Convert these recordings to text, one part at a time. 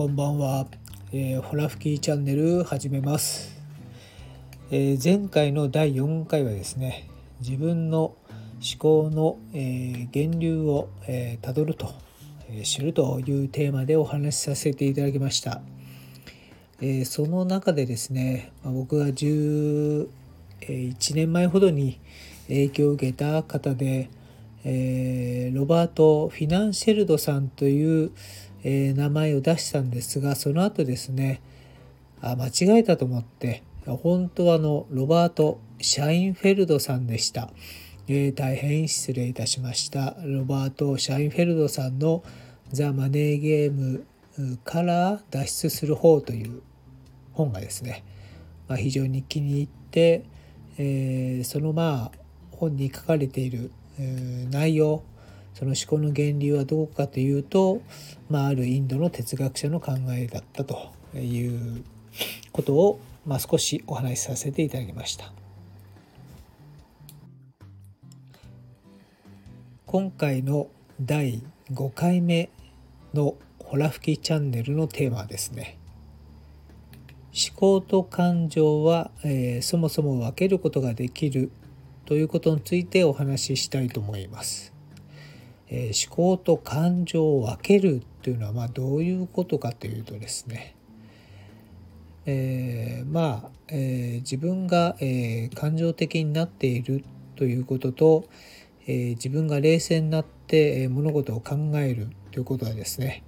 こんばんは、えー、ホラ吹きチャンネル始めます、えー、前回の第4回はですね自分の思考の、えー、源流をたど、えー、ると、え、知るというテーマでお話しさせていただきました、え、その中でですね、まあ、僕が11年前ほどに影響を受けた方で、え、ロバート・フィナンシェルドさんという、えー、名前を出したんですがその後ですねあ間違えたと思って本当はあのロバート・シャインフェルドさんでした、えー、大変失礼いたしました。ロバート・シャインフェルドさんの「ザ・マネーゲームから脱出する方法」という本がですね、まあ、非常に気に入って、えー、そのまあ本に書かれている内容その思考の源流はどこかというと、まあ、あるインドの哲学者の考えだったということを、まあ、少しお話しさせていただきました。今回の第5回目のホラ吹きチャンネルのテーマはですね思考と感情は、えー、そもそも分けることができるということについてお話ししたいと思います。え、思考と感情を分けるっていうのはまどういうことかというとですね、えー、まあ、えー、自分が、え感情的になっているということと、え自分が冷静になって、え物事を考えるということはですね、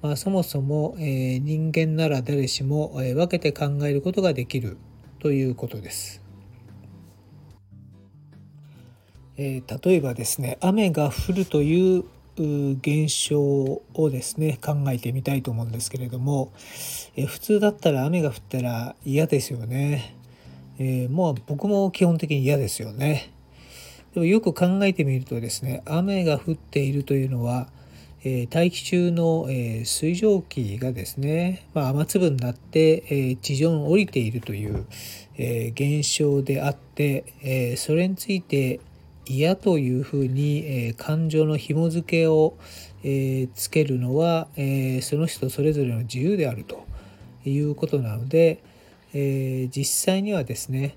まあ、そもそも、え人間なら誰しも、え分けて考えることができるということです。えー、例えばですね雨が降るという現象をですね考えてみたいと思うんですけれども、えー、普通だったら雨が降ったら嫌ですよね、えー、もう僕も基本的に嫌ですよね。でもよく考えてみるとですね雨が降っているというのは、え大気中の、え水蒸気がですね、まあ、雨粒になって、え地上に降りているという、え現象であって、えそれについて嫌というふうに、え感情の紐付けを、えつけるのは、えその人それぞれの自由であるということなので、え実際にはですね、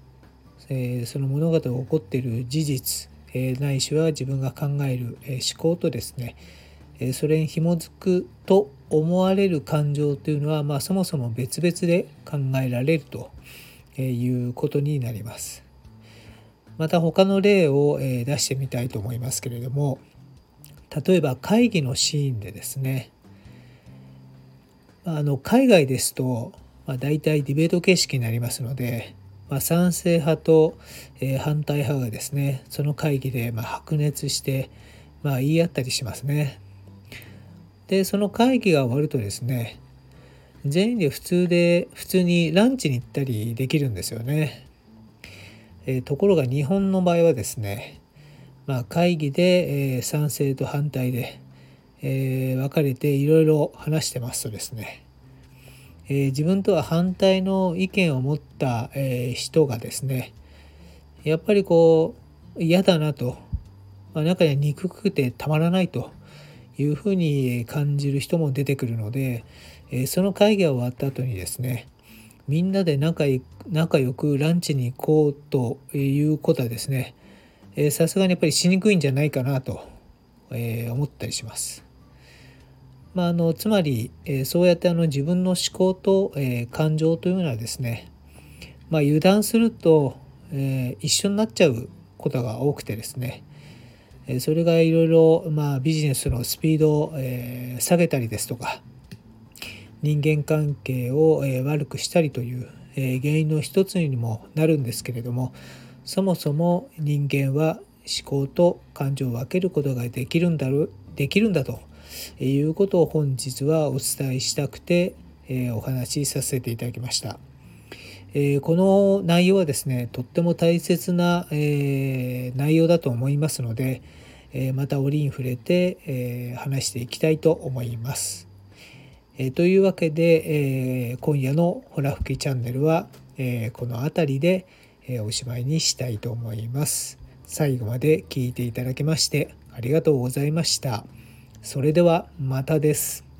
えその物事が起こっている事実、えないしは自分が考える、え思考とですね、えそれに紐づくと思われる感情というのは、まあ、そもそも別々で考えられるということになります。また他の例を出してみたいと思いますけれども例えば会議のシーンでですねあの海外ですと、まあ、大体ディベート形式になりますので、まあ、賛成派と、え反対派がですねその会議でま白熱して、まあ、言い合ったりしますね。でその会議が終わるとですね全員で普通で普通にランチに行ったりできるんですよね。えところが日本の場合はですね、まあ、会議で、え賛成と反対で、え分かれていろいろ話してますとですね、え自分とは反対の意見を持った、え人がですねやっぱりこう嫌だなと、まあ、中には憎くてたまらないというふうに感じる人も出てくるので、えその会議が終わった後にですねみんなで仲仲良くランチに行こうということはですねさすがにやっぱりしにくいんじゃないかなと、えー、思ったりします。まあ、あのつまり、えー、そうやってあの自分の思考と、えー、感情というのはですね、まあ、油断すると、え一緒になっちゃうことが多くてですね、えそれがいろいろ、まあ、ビジネスのスピードを、え下げたりですとか人間関係を悪くしたりという原因の一つにもなるんですけれどもそもそも人間は思考と感情を分けることができるんだろできるんだということを本日はお伝えしたくてお話しさせていただきました。この内容はですねとっても大切な内容だと思いますのでまた折に触れて話していきたいと思います。え、というわけで、え、今夜のほら吹きチャンネルは、え、この辺りで、えおしまいにしたいと思います。最後まで聞いていただきましてありがとうございました。それではまたです。